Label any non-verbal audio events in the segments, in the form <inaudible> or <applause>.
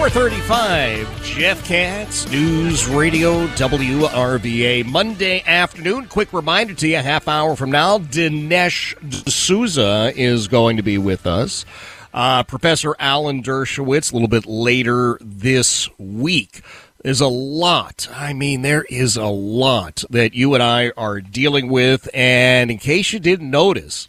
435, Jeff Katz, News Radio WRVA, Monday afternoon. Quick reminder to you, half hour from now, Dinesh D'Souza is going to be with us. Uh, Professor Alan Dershowitz a little bit later this week. There's a lot. I mean, there is a lot that you and I are dealing with. And in case you didn't notice,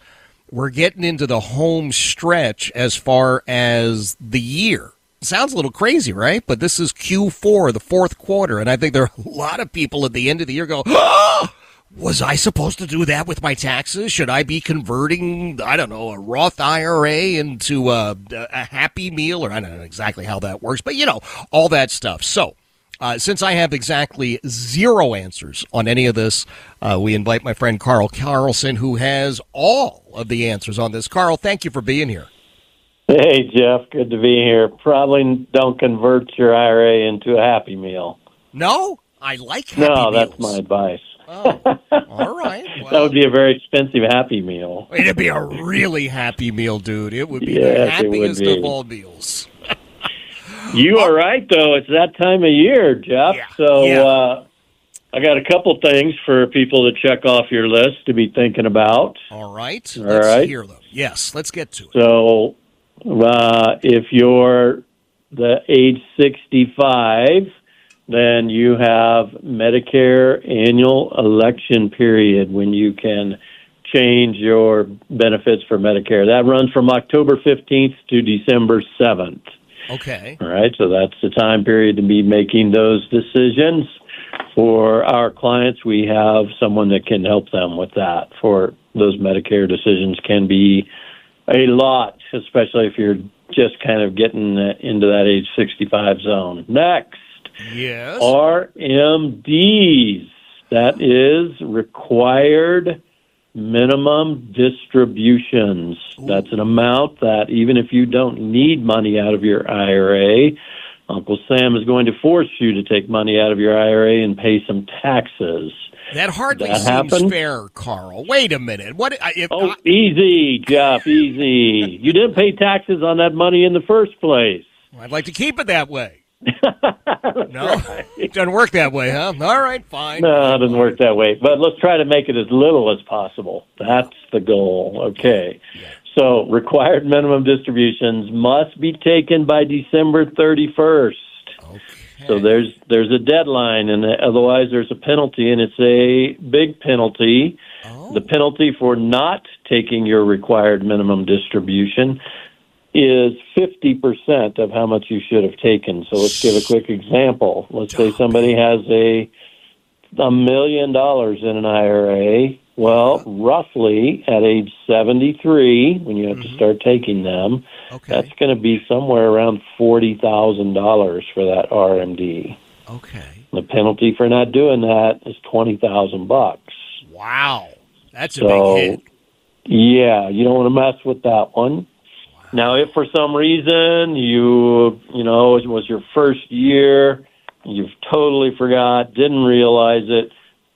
we're getting into the home stretch as far as the year sounds a little crazy, right? But this is Q4, the fourth quarter, and I think there are a lot of people at the end of the year go, oh, was I supposed to do that with my taxes? Should I be converting, I don't know, a Roth IRA into a, a Happy Meal? Or I don't know exactly how that works, but you know, all that stuff. So, uh, since I have exactly zero answers on any of this, uh, we invite my friend Carl Carlson, who has all of the answers on this. Carl, thank you for being here. Hey, Jeff. Good to be here. Probably don't convert your IRA into a Happy Meal. No, I like Happy No, Meals. that's my advice. Oh, all right. <laughs> that would be a very expensive Happy Meal. It'd be a really happy meal, dude. It would be Yes, the happiest be. of all meals. <laughs> You are right, though. It's that time of year, Jeff. Yeah, So yeah. uh, I got a couple things for people to check off your list to be thinking about. All right. All let's right. hear them. Yes, let's get to it. So uh, if you're the age 65, then you have Medicare annual election period when you can change your benefits for Medicare. That runs from October 15th to December 7th. Okay. All right, so that's the time period to be making those decisions. For our clients, we have someone that can help them with that. For those Medicare decisions, can be a lot, especially if you're just kind of getting uh, into that age 65 zone. Next, Yes. RMDs. That is required minimum distributions. That's an amount that even if you don't need money out of your IRA, Uncle Sam is going to force you to take money out of your IRA and pay some taxes. that hardly that seems happen? fair, Carl. Wait a minute. What? If, Oh, I- easy, Jeff, easy. You didn't pay taxes on that money in the first place. I'd like to keep it that way. <laughs> no, it doesn't work that way, huh? All right, fine. No, it doesn't work that way. But let's try to make it as little as possible. That's the goal. Okay. So required minimum distributions must be taken by December 31st. Okay. So there's there's a deadline, and otherwise there's a penalty, and it's a big penalty. Oh. The penalty for not taking your required minimum distribution is 50% of how much you should have taken. So let's give a quick example. Let's say oh, somebody has a a million dollars in an IRA. Well, roughly at age 73, when you have to mm-hmm. start taking them, Okay. that's going to be somewhere around $40,000 for that RMD. Okay. The penalty for not doing that is 20,000 bucks. Wow. That's a big hit. yeah, you don't want to mess with that one. Now, if for some reason you, you know, it was your first year, you've totally forgot, didn't realize it,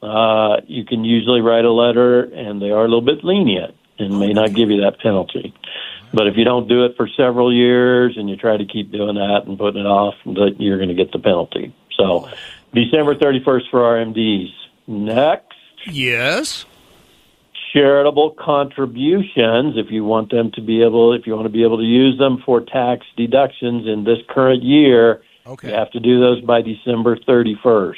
uh, you can usually write a letter, and they are a little bit lenient and may not give you that penalty. But if you don't do it for several years and you try to keep doing that and putting it off, that you're going to get the penalty. So, December 31st for RMDs. Next Yes. charitable contributions, if you want them to be able, if you want to be able to use them for tax deductions in this current year, Okay. you have to do those by December 31st.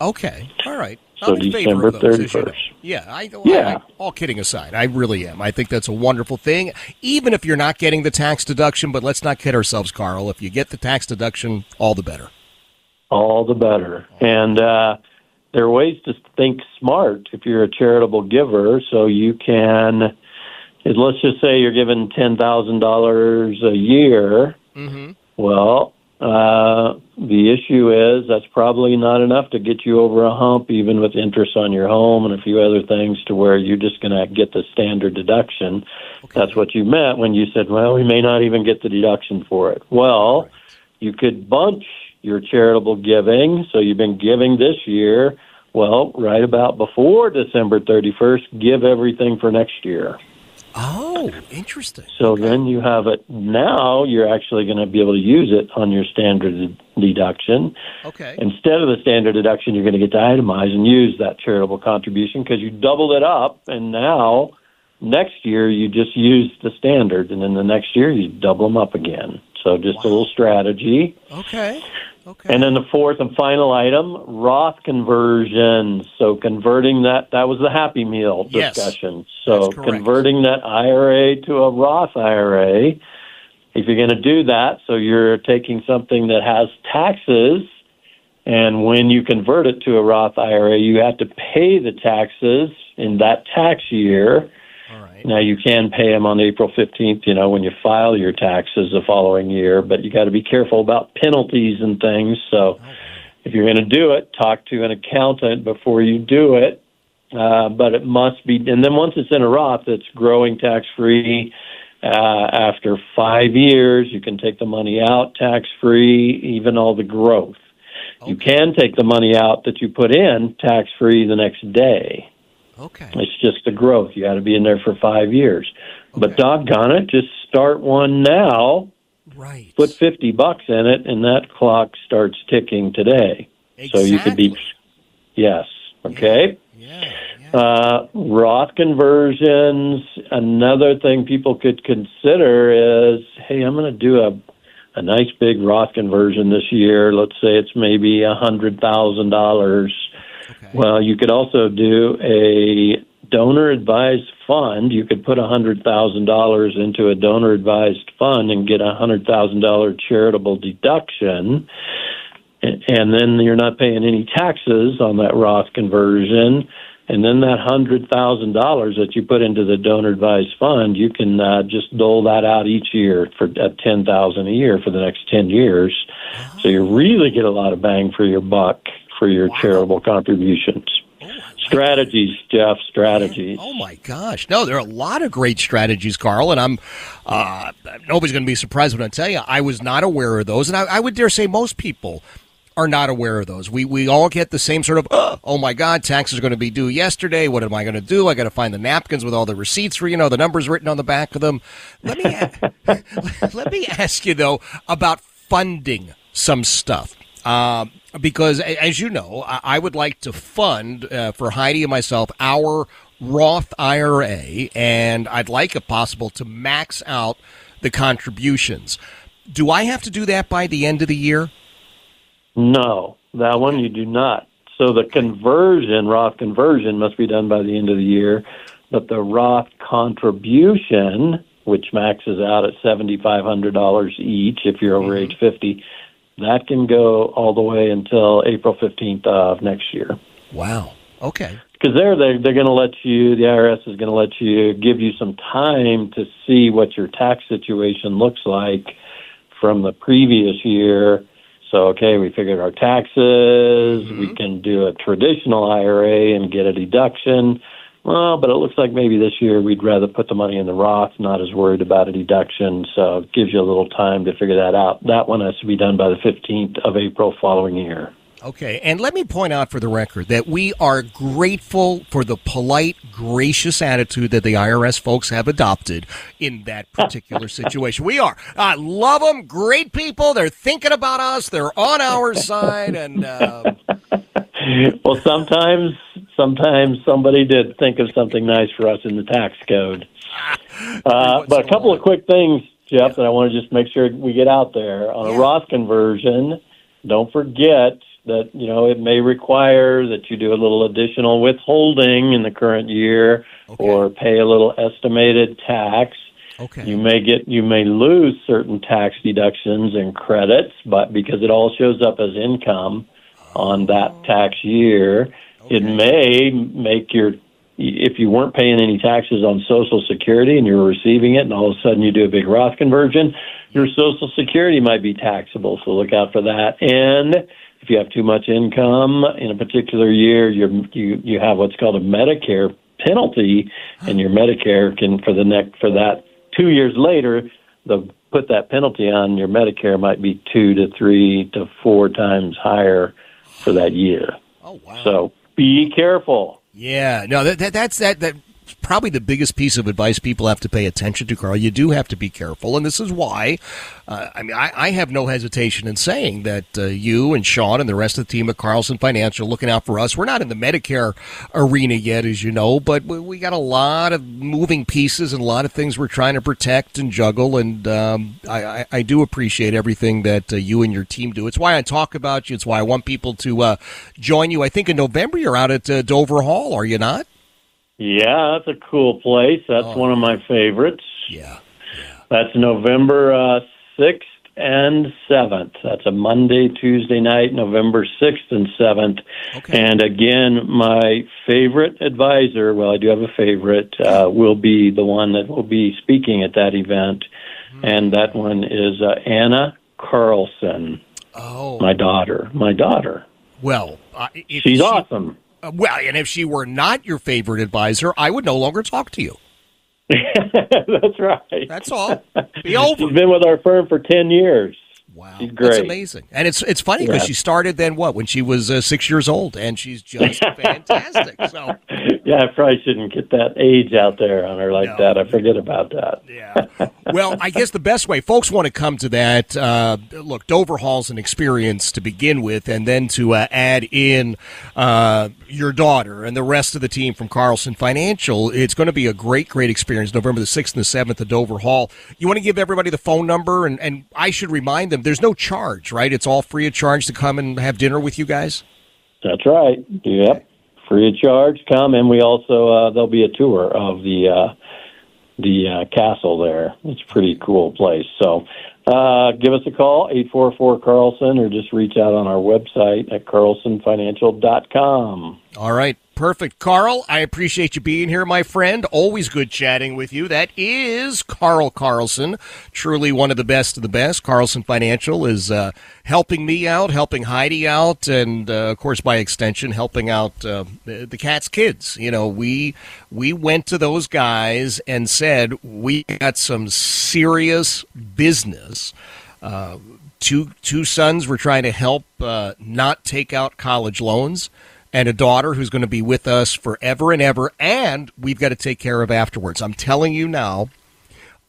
Okay. All right. So I'm in December of those, as you know. 31st. Yeah, I, I- Yeah. all kidding aside, I really am. I think that's a wonderful thing. Even if you're not getting the tax deduction, but let's not kid ourselves, Carl. If you get the tax deduction, all the better. all the better. And uh, there are ways to think smart if you're a charitable giver. So you can, let's just say you're given ten thousand dollars a year. Mm-hmm. Well, uh, the issue is that's probably not enough to get you over a hump, even with interest on your home and a few other things, to where you're just going to get the standard deduction. That's what you meant when you said, "Well, we may not even get the deduction for it." Well, you could bunch your charitable giving. So you've been giving this year. Well, right about before December 31st, give everything for next year. Oh, interesting. So then you have it now, you're actually going to be able to use it on your standard deduction. Okay. Instead of the standard deduction, you're going to get to itemize and use that charitable contribution because you doubled it up, and now next year you just use the standard, and then the next year you double them up again. So just a little strategy. Okay. Okay. And then the fourth and final item, Roth conversions. So converting that, that was the Happy Meal Yes. discussion. So That's correct. converting that IRA to a Roth IRA, if you're going to do that, so you're taking something that has taxes, and when you convert it to a Roth IRA, you have to pay the taxes in that tax year. Right. Now you can pay them on April 15th, you know, when you file your taxes the following year, but you got to be careful about penalties and things. So if you're going to do it, talk to an accountant before you do it. Uh, but it must be, and then once it's in a Roth, it's growing tax free. Uh, after five years, you can take the money out tax free, even all the growth. You can take the money out that you put in tax free the next day. Okay. It's just the growth. You got to be in there for five years. But doggone it, just start one now. Right. Put fifty bucks in it, and that clock starts ticking today. Exactly. So you could be, yes, okay. Yeah. yeah. Uh, Roth conversions. Another thing people could consider is, hey, I'm going to do a a nice big Roth conversion this year. Let's say it's maybe a hundred thousand dollars. Okay. Well, you could also do a donor advised fund. You could put a hundred thousand dollars into a donor advised fund and get a hundred thousand dollar charitable deduction. And then you're not paying any taxes on that Roth conversion. And then that hundred thousand dollars that you put into the donor advised fund, you can uh, just dole that out each year for at ten thousand a year for the next ten years. So you really get a lot of bang for your buck for your charitable contributions. Strategies, Jeff. Strategies. Oh my gosh! No, there are a lot of great strategies, Carl, and I'm uh, nobody's going to be surprised when I tell you I was not aware of those, and I, I would dare say most people are not aware of those. We we all get the same sort of oh my god, taxes are going to be due yesterday. What am I going to do? I got to find the napkins with all the receipts for you know the numbers written on the back of them. Let me <laughs> <laughs> let me ask you though about funding some stuff. Um, because, as you know, I, I would like to fund uh, for Heidi and myself our Roth IRA, and I'd like, if possible, to max out the contributions. Do I have to do that by the end of the year? No, that one you do not. So the conversion, Roth conversion, must be done by the end of the year. But the Roth contribution, which maxes out at seventy five hundred dollars each if you're over age fifty, that can go all the way until April fifteenth of next year. Wow. Okay. Because there, they're, they're going to let you, the IRS is going to let you give you some time to see what your tax situation looks like from the previous year. So, okay, we figured our taxes, we mm-hmm. can do a traditional IRA and get a deduction. Well, but it looks like maybe this year we'd rather put the money in the Roth, not as worried about a deduction. So it gives you a little time to figure that out. That one has to be done by the 15th of April following year. Okay, and let me point out for the record that we are grateful for the polite, gracious attitude that the IRS folks have adopted in that <laughs> particular situation. We are. I love them. Great people. They're thinking about us. They're on our side. And uh, <laughs> Well, sometimes sometimes somebody did think of something nice for us in the tax code. <laughs> Uh, but a couple of quick things, Jeff, that I want to just make sure we get out there on a Roth conversion. Don't forget that you know it may require that you do a little additional withholding in the current year or pay a little estimated tax. Okay. You may get you may lose certain tax deductions and credits, but because it all shows up as income on that tax year, it may make your if you weren't paying any taxes on Social Security and you're receiving it, and all of a sudden you do a big Roth conversion, your Social Security might be taxable. So look out for that. And if you have too much income in a particular year, you're, you you have what's called a Medicare penalty, and your Medicare can for the next for that two years later, the put that penalty on your Medicare might be two to three to four times higher for that year. Oh wow. So be careful. Yeah, no, that, that that's that that probably the biggest piece of advice people have to pay attention to, Carl. You do have to be careful, and this is why. Uh, I mean, I, I have no hesitation in saying that uh, you and Sean and the rest of the team at Carlson Financial looking out for us. We're not in the Medicare arena yet, as you know, but we, we got a lot of moving pieces and a lot of things we're trying to protect and juggle. And um, I, I, I do appreciate everything that uh, you and your team do. It's why I talk about you. It's why I want people to uh, join you. I think in November you're out at uh, Dover Hall, are you not? Yeah, that's a cool place. That's Oh. one of my favorites. Yeah. That's November uh, 6th and 7th. That's a Monday, Tuesday night, November 6th and 7th. Okay. And again, my favorite advisor, well, I do have a favorite, uh, will be the one that will be speaking at that event. And that one is uh, Anna Carlson, Oh, my daughter. My daughter. well, uh, She's she- awesome. Uh, well, and if she were not your favorite advisor, I would no longer talk to you. <laughs> That's right. That's all. <laughs> Be over. She's been with our firm for 10 years. Wow, She's that's amazing, and it's it's funny because Yeah. she started then what when she was uh, six years old, and she's just <laughs> fantastic. So Yeah, I probably shouldn't get that age out there on her like No. that. I forget about that. yeah, well, I guess the best way folks want to come to that. Uh, look, Dover Hall's an experience to begin with, and then to uh, add in uh, your daughter and the rest of the team from Carlson Financial. It's going to be a great, great experience. November the sixth and the seventh at Dover Hall. You want to give everybody the phone number, and and I should remind them there's no charge, right? It's all free of charge to come and have dinner with you guys. That's right. Yep. Free of charge. Come and we also uh, there'll be a tour of the uh, the uh, castle there. It's a pretty cool place. So uh, give us a call eight four four Carlson or just reach out on our website at carlsonfinancial.com. All right, perfect. Carl, I appreciate you being here, my friend. Always good chatting with you. That is Carl Carlson, truly one of the best of the best. Carlson Financial is uh, helping me out, helping Heidi out, and uh, of course, by extension, helping out uh, the the Katz kids. You know, we we went to those guys and said we got some serious business. Uh, two two sons were trying to help uh, not take out college loans and a daughter who's going to be with us forever and ever, and we've got to take care of afterwards. I'm telling you now,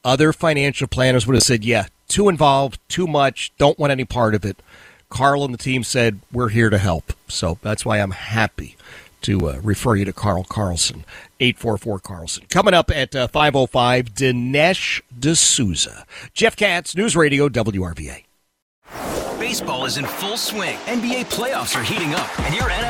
other financial planners would have said, yeah, too involved, too much, don't want any part of it. Carl and the team said, we're here to help. So that's why I'm happy to uh, refer you to Carl Carlson, 844 Carlson. Coming up at uh, 505, Dinesh D'Souza. Jeff Katz, News Radio, WRVA. Baseball is in full swing. NBA playoffs are heating up, and your